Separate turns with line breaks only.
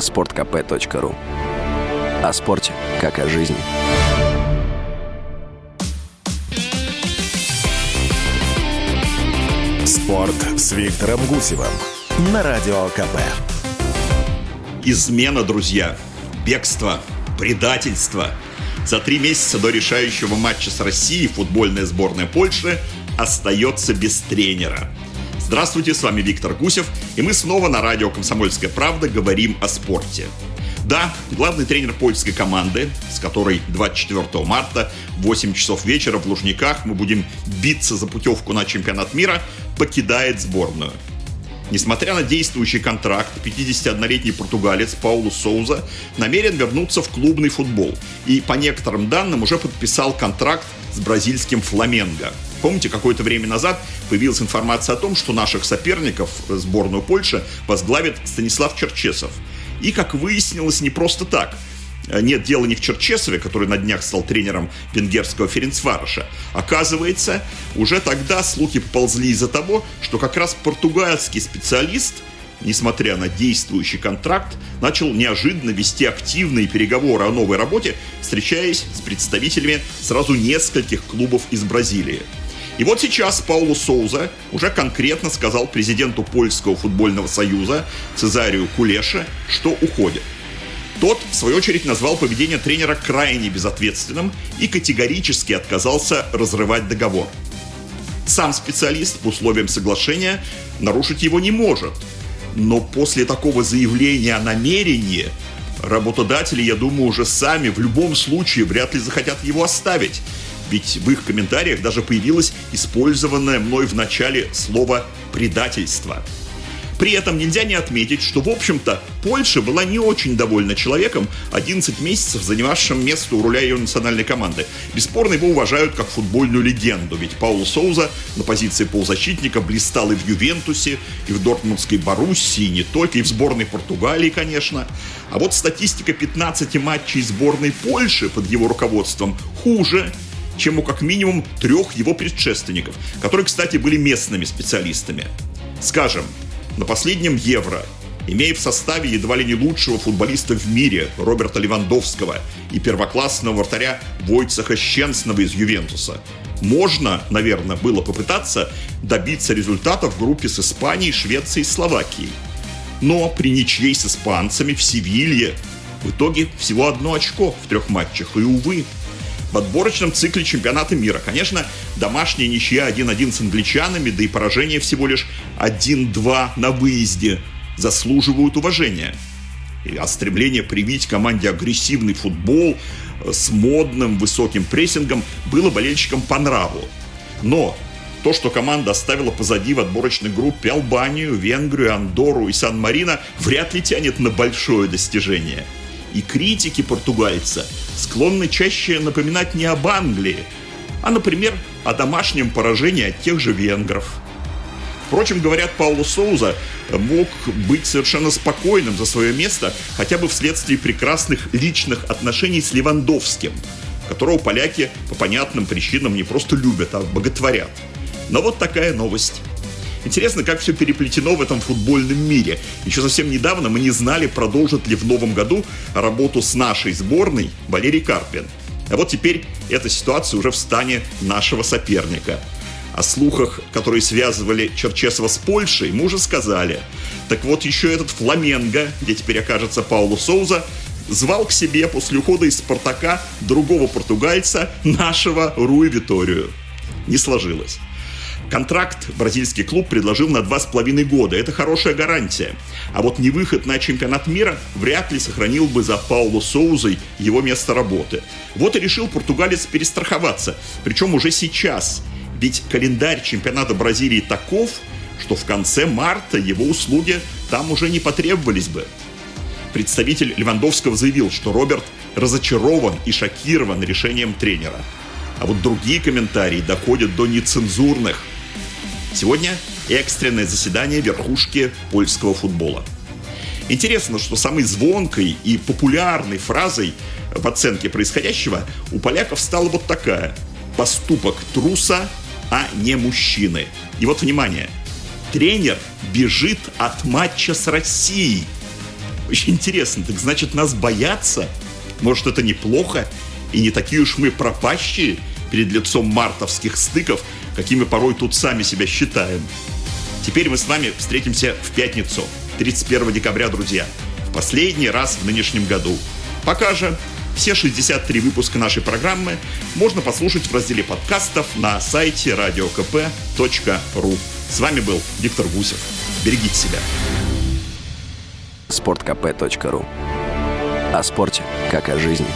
sportkp.ru О спорте, как о жизни.
Спорт с Виктором Гусевым на Радио КП.
Измена, друзья, бегство, предательство. За три месяца до решающего матча с Россией футбольная сборная Польши остается без тренера. Здравствуйте, с вами Виктор Гусев, и мы снова на радио «Комсомольская правда» говорим о спорте. Да, главный тренер польской команды, с которой 24 марта в 8 часов вечера в Лужниках мы будем биться за путевку на чемпионат мира, покидает сборную. Несмотря на действующий контракт, 51-летний португалец Паулу Соуза намерен вернуться в клубный футбол и, по некоторым данным, уже подписал контракт с бразильским «Фламенго». Помните, какое-то время назад появилась информация о том, что наших соперников, сборную Польши, возглавит Станислав Черчесов. И, как выяснилось, не просто так – нет дела не в Черчесове, который на днях стал тренером венгерского Ференцвароша. Оказывается, уже тогда слухи ползли из-за того, что как раз португальский специалист несмотря на действующий контракт, начал неожиданно вести активные переговоры о новой работе, встречаясь с представителями сразу нескольких клубов из Бразилии. И вот сейчас Паулу Соуза уже конкретно сказал президенту Польского футбольного союза Цезарию Кулеша, что уходит – тот, в свою очередь, назвал поведение тренера крайне безответственным и категорически отказался разрывать договор. Сам специалист по условиям соглашения нарушить его не может. Но после такого заявления о намерении работодатели, я думаю, уже сами в любом случае вряд ли захотят его оставить. Ведь в их комментариях даже появилось использованное мной в начале слово «предательство». При этом нельзя не отметить, что, в общем-то, Польша была не очень довольна человеком, 11 месяцев занимавшим место у руля ее национальной команды. Бесспорно, его уважают как футбольную легенду, ведь Паул Соуза на позиции полузащитника блистал и в Ювентусе, и в Дортмундской Боруссии, и не только, и в сборной Португалии, конечно. А вот статистика 15 матчей сборной Польши под его руководством хуже, чем у как минимум трех его предшественников, которые, кстати, были местными специалистами. Скажем, на последнем Евро, имея в составе едва ли не лучшего футболиста в мире Роберта Левандовского и первоклассного вратаря Войцеха Щенснова из Ювентуса, можно, наверное, было попытаться добиться результата в группе с Испанией, Швецией и Словакией. Но при ничьей с испанцами в Севилье в итоге всего одно очко в трех матчах. И, увы, в отборочном цикле чемпионата мира. Конечно, домашняя ничья 1-1 с англичанами, да и поражение всего лишь 1-2 на выезде заслуживают уважения. А стремление привить команде агрессивный футбол э, с модным высоким прессингом было болельщикам по нраву. Но то, что команда оставила позади в отборочной группе Албанию, Венгрию, Андору и Сан-Марино, вряд ли тянет на большое достижение – и критики португальца склонны чаще напоминать не об Англии, а, например, о домашнем поражении от тех же венгров. Впрочем, говорят, Пауло Соуза мог быть совершенно спокойным за свое место, хотя бы вследствие прекрасных личных отношений с Левандовским, которого поляки по понятным причинам не просто любят, а боготворят. Но вот такая новость. Интересно, как все переплетено в этом футбольном мире. Еще совсем недавно мы не знали, продолжит ли в новом году работу с нашей сборной Валерий Карпин. А вот теперь эта ситуация уже в стане нашего соперника. О слухах, которые связывали Черчесова с Польшей, мы уже сказали. Так вот, еще этот Фламенго, где теперь окажется Пауло Соуза, звал к себе после ухода из «Спартака» другого португальца, нашего Руи Виторию. Не сложилось. Контракт бразильский клуб предложил на два с половиной года. Это хорошая гарантия. А вот невыход на чемпионат мира вряд ли сохранил бы за Пауло Соузой его место работы. Вот и решил португалец перестраховаться. Причем уже сейчас. Ведь календарь чемпионата Бразилии таков, что в конце марта его услуги там уже не потребовались бы. Представитель Левандовского заявил, что Роберт разочарован и шокирован решением тренера. А вот другие комментарии доходят до нецензурных. Сегодня экстренное заседание верхушки польского футбола. Интересно, что самой звонкой и популярной фразой в оценке происходящего у поляков стала вот такая. Поступок труса, а не мужчины. И вот внимание. Тренер бежит от матча с Россией. Очень интересно, так значит нас боятся? Может это неплохо? И не такие уж мы пропащие перед лицом мартовских стыков, какими порой тут сами себя считаем. Теперь мы с вами встретимся в пятницу, 31 декабря, друзья. В последний раз в нынешнем году. Пока же все 63 выпуска нашей программы можно послушать в разделе подкастов на сайте radiokp.ru. С вами был Виктор Гусев. Берегите себя.
Спорткп.ру О спорте, как о жизни.